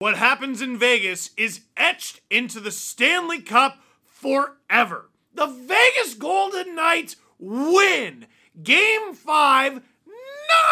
What happens in Vegas is etched into the Stanley Cup forever. The Vegas Golden Knights win game five,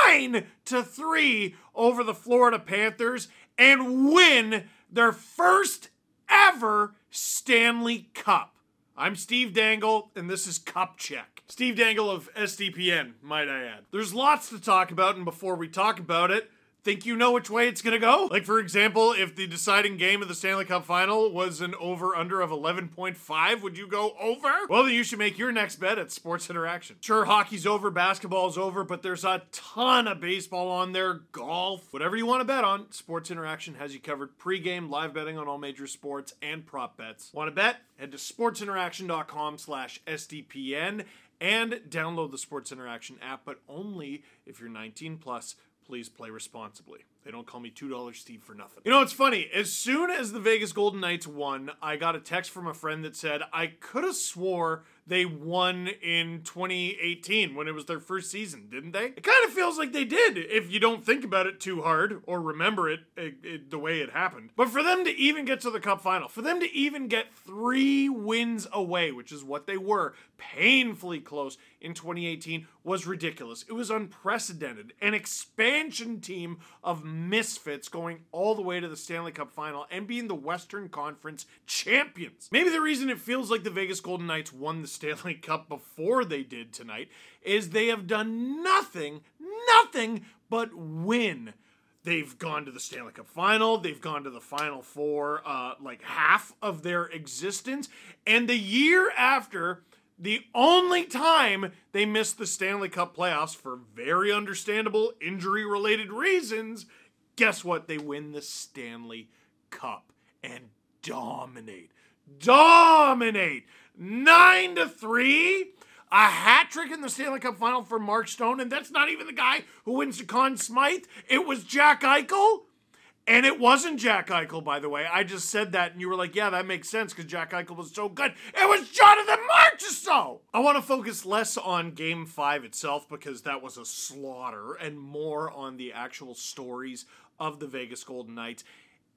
nine to three over the Florida Panthers and win their first ever Stanley Cup. I'm Steve Dangle, and this is Cup Check. Steve Dangle of SDPN, might I add. There's lots to talk about, and before we talk about it, think you know which way it's going to go? Like, for example, if the deciding game of the Stanley Cup final was an over under of 11.5, would you go over? Well, then you should make your next bet at Sports Interaction. Sure, hockey's over, basketball's over, but there's a ton of baseball on there, golf, whatever you want to bet on. Sports Interaction has you covered pregame, live betting on all major sports, and prop bets. Want to bet? Head to sportsinteraction.com slash SDPN and download the Sports Interaction app, but only if you're 19 plus please play responsibly. They don't call me $2 Steve for nothing. You know, it's funny. As soon as the Vegas Golden Knights won, I got a text from a friend that said, I could have swore they won in 2018 when it was their first season, didn't they? It kind of feels like they did if you don't think about it too hard or remember it, it, it, the way it happened. But for them to even get to the cup final, for them to even get three wins away, which is what they were, painfully close in 2018, was ridiculous. It was unprecedented. An expansion team of misfits going all the way to the Stanley Cup final and being the Western Conference champions. Maybe the reason it feels like the Vegas Golden Knights won the Stanley Cup before they did tonight is they have done nothing, nothing but win. They've gone to the Stanley Cup final. They've gone to the Final Four, uh, like half of their existence. And the year after, the only time they missed the Stanley Cup playoffs for very understandable injury related reasons, guess what? They win the Stanley Cup and dominate. Dominate. Nine to three. A hat trick in the Stanley Cup final for Mark Stone, and that's not even the guy who wins the Conn Smythe. It was Jack Eichel. And it wasn't Jack Eichel, by the way. I just said that, and you were like, yeah, that makes sense because Jack Eichel was so good. It was Jonathan Marchessault! I want to focus less on game five itself because that was a slaughter, and more on the actual stories of the Vegas Golden Knights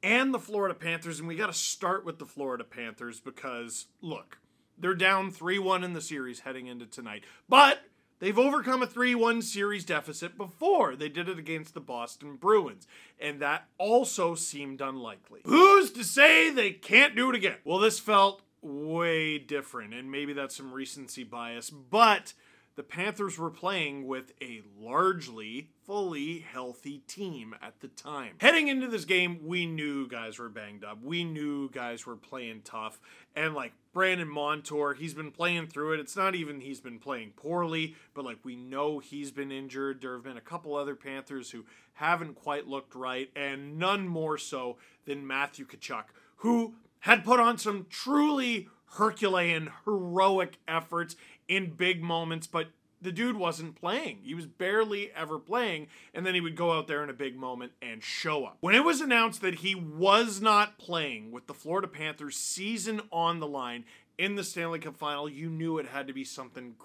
and the Florida Panthers. And we got to start with the Florida Panthers because, look, they're down 3 1 in the series heading into tonight. But They've overcome a 3 1 series deficit before. They did it against the Boston Bruins, and that also seemed unlikely. Who's to say they can't do it again? Well, this felt way different, and maybe that's some recency bias, but the Panthers were playing with a largely fully healthy team at the time. Heading into this game, we knew guys were banged up. We knew guys were playing tough. And like Brandon Montour, he's been playing through it. It's not even he's been playing poorly, but like we know he's been injured. There have been a couple other Panthers who haven't quite looked right, and none more so than Matthew Tkachuk, who had put on some truly Herculean, heroic efforts in big moments, but the dude wasn't playing. He was barely ever playing, and then he would go out there in a big moment and show up. When it was announced that he was not playing with the Florida Panthers season on the line in the Stanley Cup final, you knew it had to be something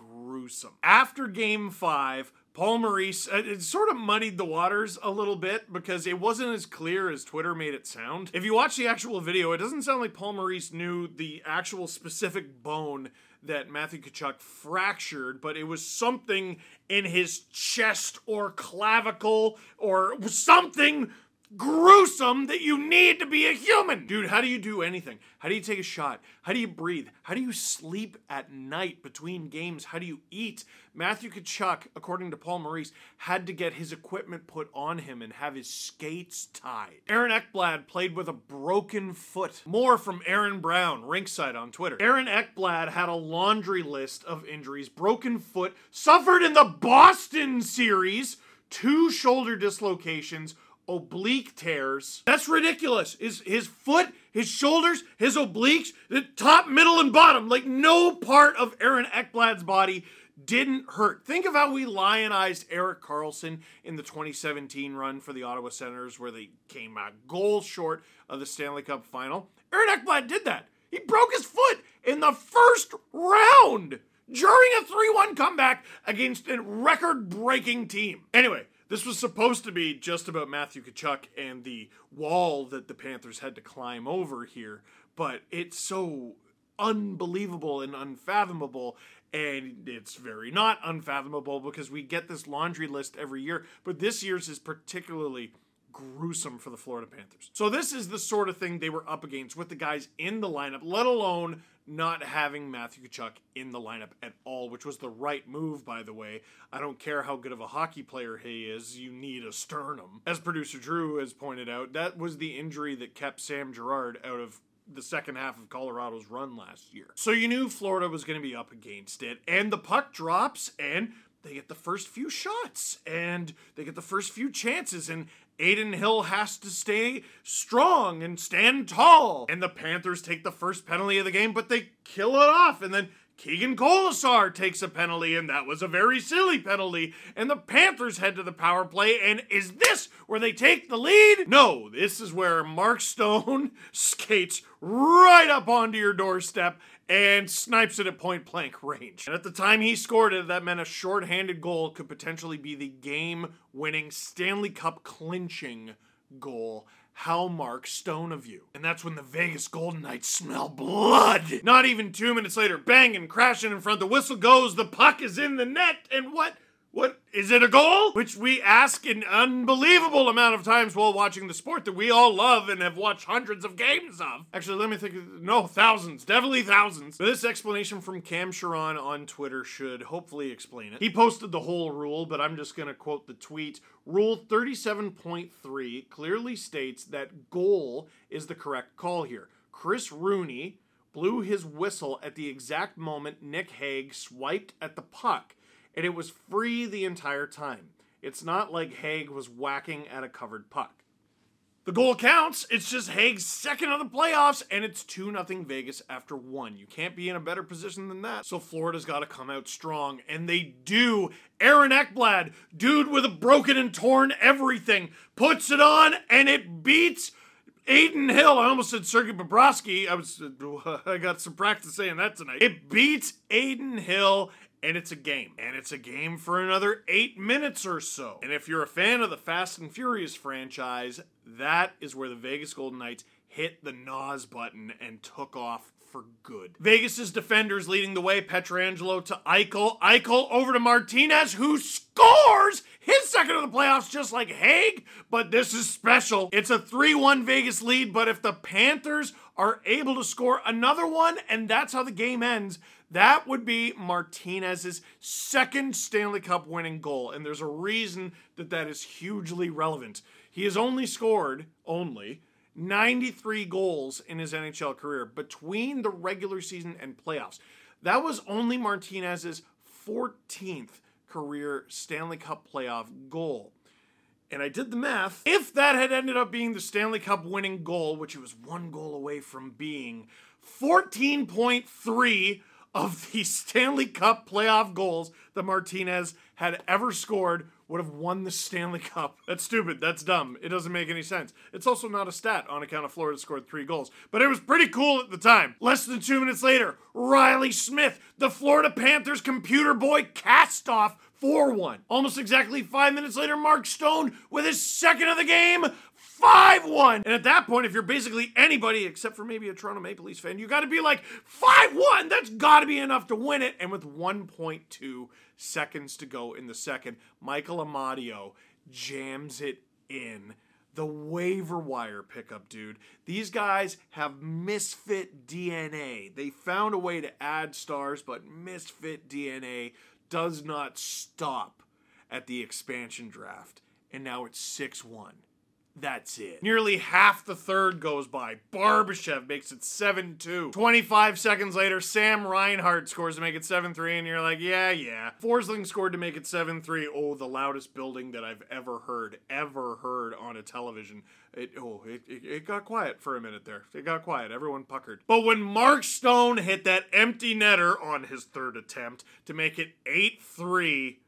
gruesome. After game five, Paul Maurice, uh, it sort of muddied the waters a little bit because it wasn't as clear as Twitter made it sound. If you watch the actual video, it doesn't sound like Paul Maurice knew the actual specific bone that Matthew Tkachuk fractured, but it was something in his chest or clavicle or something gruesome that you need to be a human. Dude, how do you do anything? How do you take a shot? How do you breathe? How do you sleep at night between games? How do you eat? Matthew Tkachuk, according to Paul Maurice, had to get his equipment put on him and have his skates tied. Aaron Ekblad played with a broken foot. More from Aaron Brown, Rinkside on Twitter. Aaron Ekblad had a laundry list of injuries. Broken foot, suffered in the Boston series, two shoulder dislocations, oblique tears. That's ridiculous. His his foot, his shoulders, his obliques, the top, middle, and bottom. Like no part of Aaron Ekblad's body didn't hurt. Think of how we lionized Erik Karlsson in the 2017 run for the Ottawa Senators, where they came a goal short of the Stanley Cup final. Aaron Ekblad did that. He broke his foot in the first round during a 3 1 comeback against a record breaking team. Anyway, This was supposed to be just about Matthew Tkachuk and the wall that the Panthers had to climb over here, but it's so unbelievable and unfathomable. And it's very not unfathomable because we get this laundry list every year, but this year's is particularly gruesome for the Florida Panthers. So this is the sort of thing they were up against with the guys in the lineup, let alone not having Matthew Tkachuk in the lineup at all, which was the right move, by the way. I don't care how good of a hockey player he is, you need a sternum. As producer Drew has pointed out, that was the injury that kept Sam Girard out of the second half of Colorado's run last year. So you knew Florida was going to be up against it, and the puck drops, and they get the first few shots, and they get the first few chances, and Adin Hill has to stay strong and stand tall. And the Panthers take the first penalty of the game, but they kill it off. And then Keegan Kolesar takes a penalty, and that was a very silly penalty. And the Panthers head to the power play. And is this where they take the lead? No, this is where Mark Stone skates right up onto your doorstep and snipes it at point blank range. And at the time he scored it, that meant a shorthanded goal could potentially be the game winning Stanley Cup clinching goal. How Mark Stone of you. And that's when the Vegas Golden Knights smell blood. Not even two minutes later, banging, crashing in front, the whistle goes, the puck is in the net, and what? What is it a goal? Which we ask an unbelievable amount of times while watching the sport that we all love and have watched hundreds of games of. Actually, let me think. No, thousands, definitely thousands. But this explanation from Cam Charron on Twitter should hopefully explain it. He posted the whole rule, but I'm just going to quote the tweet. Rule 37.3 clearly states that goal is the correct call here. Chris Rooney blew his whistle at the exact moment Nick Hague swiped at the puck and it was free the entire time. It's not like Hague was whacking at a covered puck. The goal counts. It's just Hague's second of the playoffs, and it's 2 0 Vegas after one. You can't be in a better position than that. So Florida's got to come out strong, and they do. Aaron Ekblad, dude with a broken and torn everything, puts it on, and it beats Adin Hill. I almost said Sergei Bobrovsky. I was I got some practice saying that tonight. It beats Adin Hill and it's a game. And it's a game for another eight minutes or so. And if you're a fan of the Fast and Furious franchise, that is where the Vegas Golden Knights hit the NOS button and took off for good. Vegas's defenders leading the way, Pietrangelo to Eichel, Eichel over to Martinez, who scores his second of the playoffs just like Hague, but this is special. It's a 3-1 Vegas lead, but if the Panthers are able to score another one and that's how the game ends, that would be Martinez's second Stanley Cup winning goal. And there's a reason that that is hugely relevant. He has only scored, only, 93 goals in his NHL career between the regular season and playoffs. That was only Martinez's 14th career Stanley Cup playoff goal. And I did the math. If that had ended up being the Stanley Cup winning goal, which it was one goal away from being, 14.3 of the Stanley Cup playoff goals that Martinez had ever scored would have won the Stanley Cup. That's stupid. That's dumb. It doesn't make any sense. It's also not a stat on account of Florida scored three goals, but it was pretty cool at the time. Less than two minutes later, Reilly Smith, the Florida Panthers computer boy, cast off 4 1. Almost exactly five minutes later, Mark Stone with his second of the game 5 1. And at that point, if you're basically anybody except for maybe a Toronto Maple Leafs fan, you got to be like 5 1. That's got to be enough to win it. And with 1.2 seconds to go in the second, Michael Amadio jams it in. The waiver wire pickup, dude. These guys have misfit DNA. They found a way to add stars, but misfit DNA does not stop at the expansion draft. And now it's 6 1. That's it. Nearly half the third goes by. Barbashev makes it 7 2. 25 seconds later, Sam Reinhart scores to make it 7 3, and you're like, yeah, yeah. Forsling scored to make it 7 3. Oh, the loudest building that I've ever heard, ever heard on a television. It, oh, it, it, it got quiet for a minute there. It got quiet. Everyone puckered. But when Mark Stone hit that empty netter on his third attempt to make it 8 3,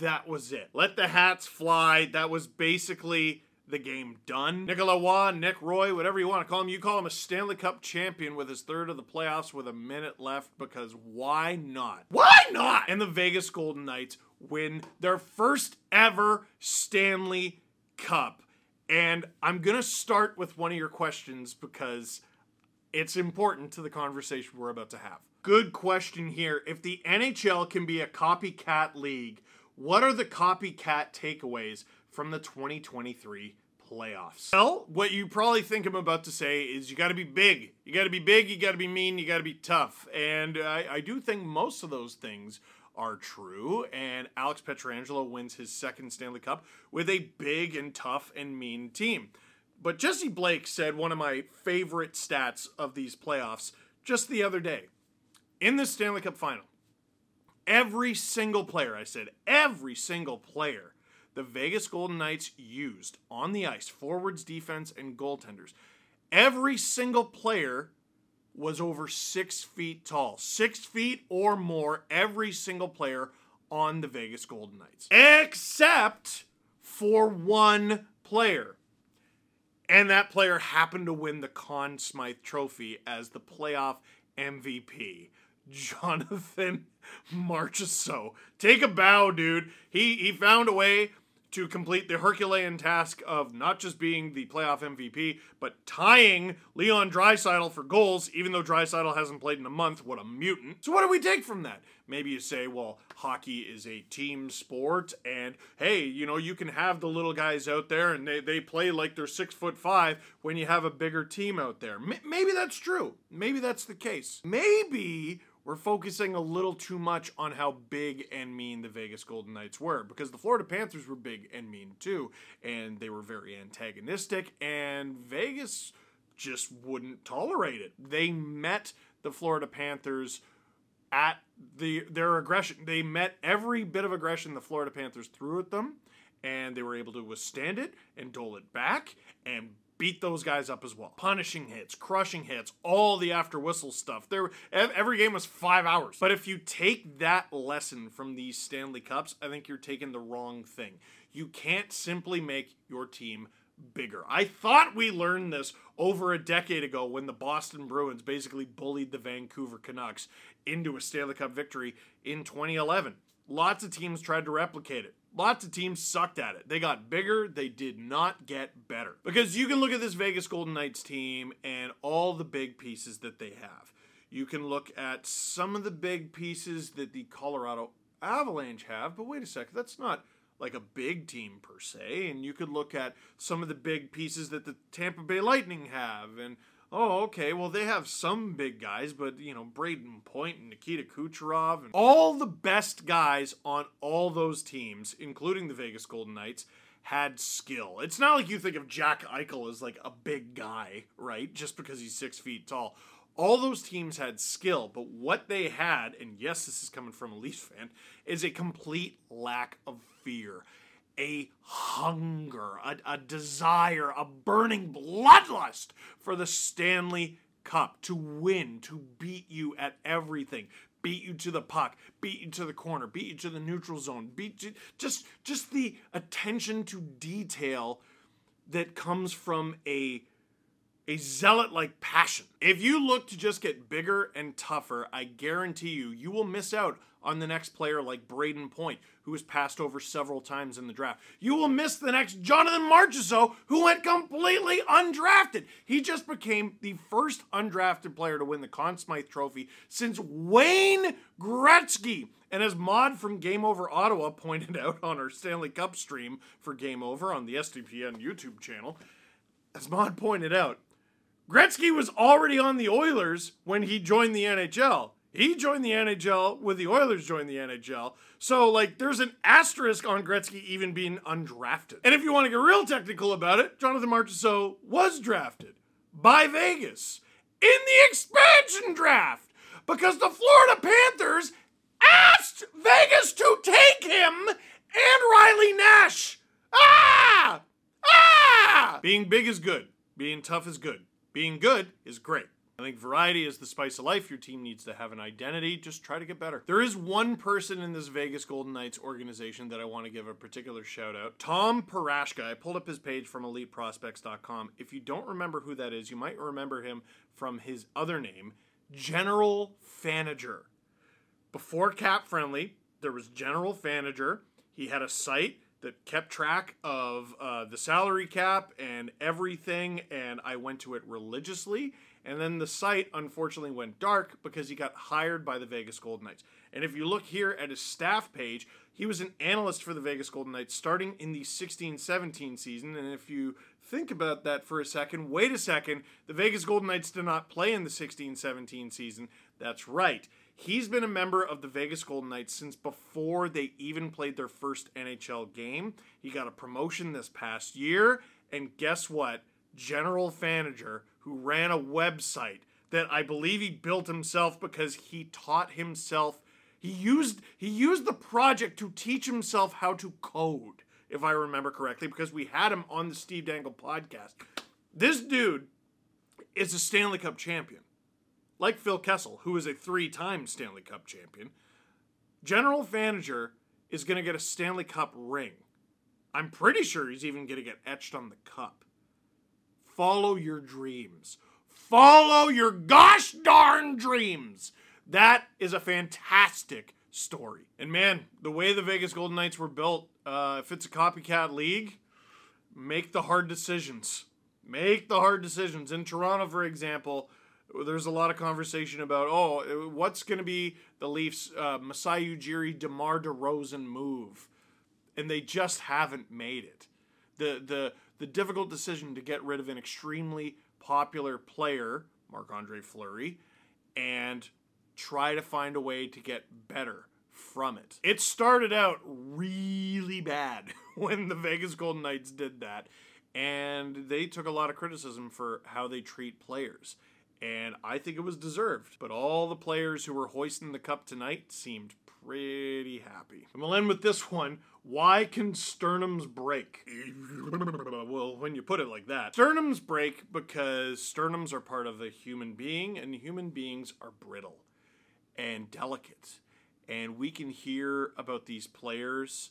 that was it. Let the hats fly. That was basically the game done. Nicolas Roy, Nick Roy, whatever you want to call him, you call him a Stanley Cup champion with his third of the playoffs with a minute left because why not? Why not? And the Vegas Golden Knights win their first ever Stanley Cup. And I'm going to start with one of your questions because it's important to the conversation we're about to have. Good question here. If the NHL can be a copycat league, what are the copycat takeaways from the 2023 playoffs? Well, what you probably think I'm about to say is you got to be big. You got to be big, you got to be mean, you got to be tough. And I, I do think most of those things are true. And Alex Pietrangelo wins his second Stanley Cup with a big and tough and mean team. But Jesse Blake said one of my favorite stats of these playoffs just the other day. In the Stanley Cup final, every single player, I said, every single player the Vegas Golden Knights used on the ice, forwards, defense, and goaltenders, every single player was over six feet tall. Six feet or more, every single player on the Vegas Golden Knights. Except for one player. And that player happened to win the Conn Smythe Trophy as the playoff MVP. Jonathan Marchessault. Take a bow, dude. He he found a way to complete the Herculean task of not just being the playoff MVP, but tying Leon Draisaitl for goals, even though Draisaitl hasn't played in a month. What a mutant. So what do we take from that? Maybe you say, well, hockey is a team sport, and hey, you know, you can have the little guys out there and they, they play like they're six foot five when you have a bigger team out there. M- maybe that's true. Maybe that's the case. Maybe we're focusing a little too much on how big and mean the Vegas Golden Knights were because the Florida Panthers were big and mean too, and they were very antagonistic, and Vegas just wouldn't tolerate it. They met the Florida Panthers at the their aggression. They met every bit of aggression the Florida Panthers threw at them, and they were able to withstand it and dole it back and beat those guys up as well. Punishing hits, crushing hits, all the after whistle stuff. There every game was 5 hours. But if you take that lesson from these Stanley Cups, I think you're taking the wrong thing. You can't simply make your team bigger. I thought we learned this over a decade ago when the Boston Bruins basically bullied the Vancouver Canucks into a Stanley Cup victory in 2011. Lots of teams tried to replicate it. Lots of teams sucked at it. They got bigger, they did not get better. Because you can look at this Vegas Golden Knights team and all the big pieces that they have. You can look at some of the big pieces that the Colorado Avalanche have, but wait a second, that's not like a big team per se. And you could look at some of the big pieces that the Tampa Bay Lightning have, and oh, okay, well, they have some big guys, but, you know, Brayden Point and Nikita Kucherov and all the best guys on all those teams, including the Vegas Golden Knights, had skill. It's not like you think of Jack Eichel as like a big guy, right? Just because he's six feet tall. All those teams had skill, but what they had, and yes, this is coming from a Leafs fan, is a complete lack of fear a hunger, a, a desire, a burning bloodlust for the Stanley Cup to win, to beat you at everything, beat you to the puck, beat you to the corner, beat you to the neutral zone, beat you, just just the attention to detail that comes from a a zealot like passion. If you look to just get bigger and tougher, I guarantee you, you will miss out on the next player like Brayden Point, who was passed over several times in the draft. You will miss the next Jonathan Marchessault, who went completely undrafted. He just became the first undrafted player to win the Conn Smythe Trophy since Wayne Gretzky. And as Mod from Game Over Ottawa pointed out on our Stanley Cup stream for Game Over on the SDPN YouTube channel, as Mod pointed out, Gretzky was already on the Oilers when he joined the NHL. He joined the NHL when the Oilers joined the NHL. So, like, there's an asterisk on Gretzky even being undrafted. And if you want to get real technical about it, Jonathan Marchessault was drafted by Vegas in the expansion draft because the Florida Panthers asked Vegas to take him and Riley Nash. Ah! Ah! Being big is good. Being tough is good. Being good is great. I think variety is the spice of life. Your team needs to have an identity. Just try to get better. There is one person in this Vegas Golden Knights organization that I want to give a particular shout out. Tom Poraszka. I pulled up his page from eliteprospects.com. If you don't remember who that is, you might remember him from his other name, General Fanager. Before Cap Friendly, there was General Fanager. He had a site that kept track of uh, the salary cap and everything, and I went to it religiously. And then the site unfortunately went dark because he got hired by the Vegas Golden Knights. And if you look here at his staff page, he was an analyst for the Vegas Golden Knights starting in the 16 17 season. And if you think about that for a second, wait a second, the Vegas Golden Knights did not play in the 16 17 season. That's right. He's been a member of the Vegas Golden Knights since before they even played their first NHL game. He got a promotion this past year. And guess what? General Fanager who ran a website that I believe he built himself because he taught himself he used he used the project to teach himself how to code, if I remember correctly, because we had him on the Steve Dangle podcast. This dude is a Stanley Cup champion. Like Phil Kessel, who is a three-time Stanley Cup champion. General Fanager is going to get a Stanley Cup ring. I'm pretty sure he's even going to get etched on the cup. Follow your dreams. Follow your gosh darn dreams. That is a fantastic story. And man, the way the Vegas Golden Knights were built, uh, if it's a copycat league, make the hard decisions. Make the hard decisions. In Toronto, for example, there's a lot of conversation about, oh, what's going to be the Leafs' uh, Masai Ujiri DeMar DeRozan move? And they just haven't made it. The, the, the difficult decision to get rid of an extremely popular player, Marc Andre Fleury, and try to find a way to get better from it. It started out really bad when the Vegas Golden Knights did that, and they took a lot of criticism for how they treat players. And I think it was deserved. But all the players who were hoisting the cup tonight seemed pretty happy. And we'll end with this one. Why can sternums break? well, when you put it like that. Sternums break because sternums are part of a human being, and human beings are brittle and delicate. And we can hear about these players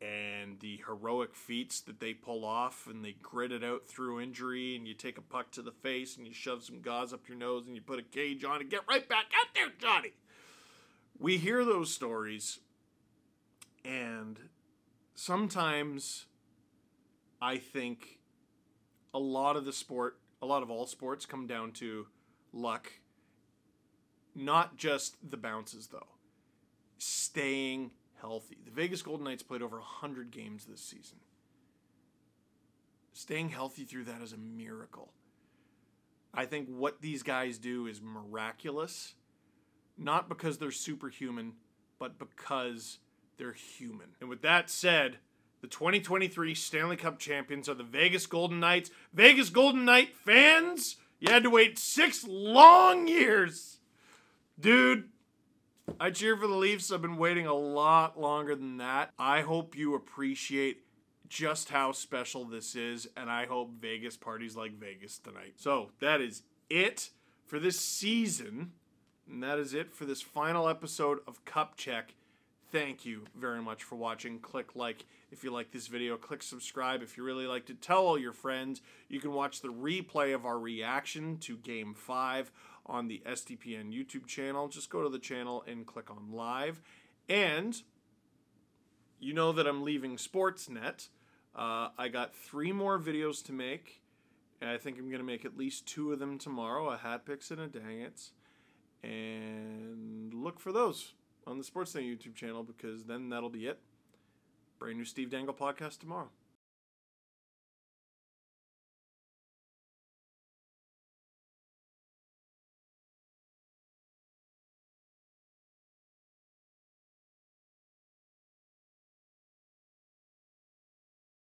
and the heroic feats that they pull off and they grit it out through injury and you take a puck to the face and you shove some gauze up your nose and you put a cage on and get right back out there, Johnny. We hear those stories and sometimes I think a lot of the sport, a lot of all sports come down to luck not just the bounces, though. Staying healthy. The Vegas Golden Knights played over 100 games this season. Staying healthy through that is a miracle. I think what these guys do is miraculous, not because they're superhuman, but because they're human. And with that said, the 2023 Stanley Cup champions are the Vegas Golden Knights. Vegas Golden Knight fans, you had to wait six long years Dude, I cheer for the Leafs. I've been waiting a lot longer than that. I hope you appreciate just how special this is, and I hope Vegas parties like Vegas tonight. So that is it for this season, and that is it for this final episode of Cup Check. Thank you very much for watching. Click like if you like this video. Click subscribe if you really liked it. Tell all your friends. You can watch the replay of our reaction to Game 5 on the SDPN YouTube channel. Just go to the channel and click on live. And you know that I'm leaving Sportsnet. Uh, I got three more videos to make. And I think I'm going to make at least two of them tomorrow a hat picks and a dang it's. And look for those on the Sportsnet YouTube channel because then that'll be it. Brand new Steve Dangle podcast tomorrow.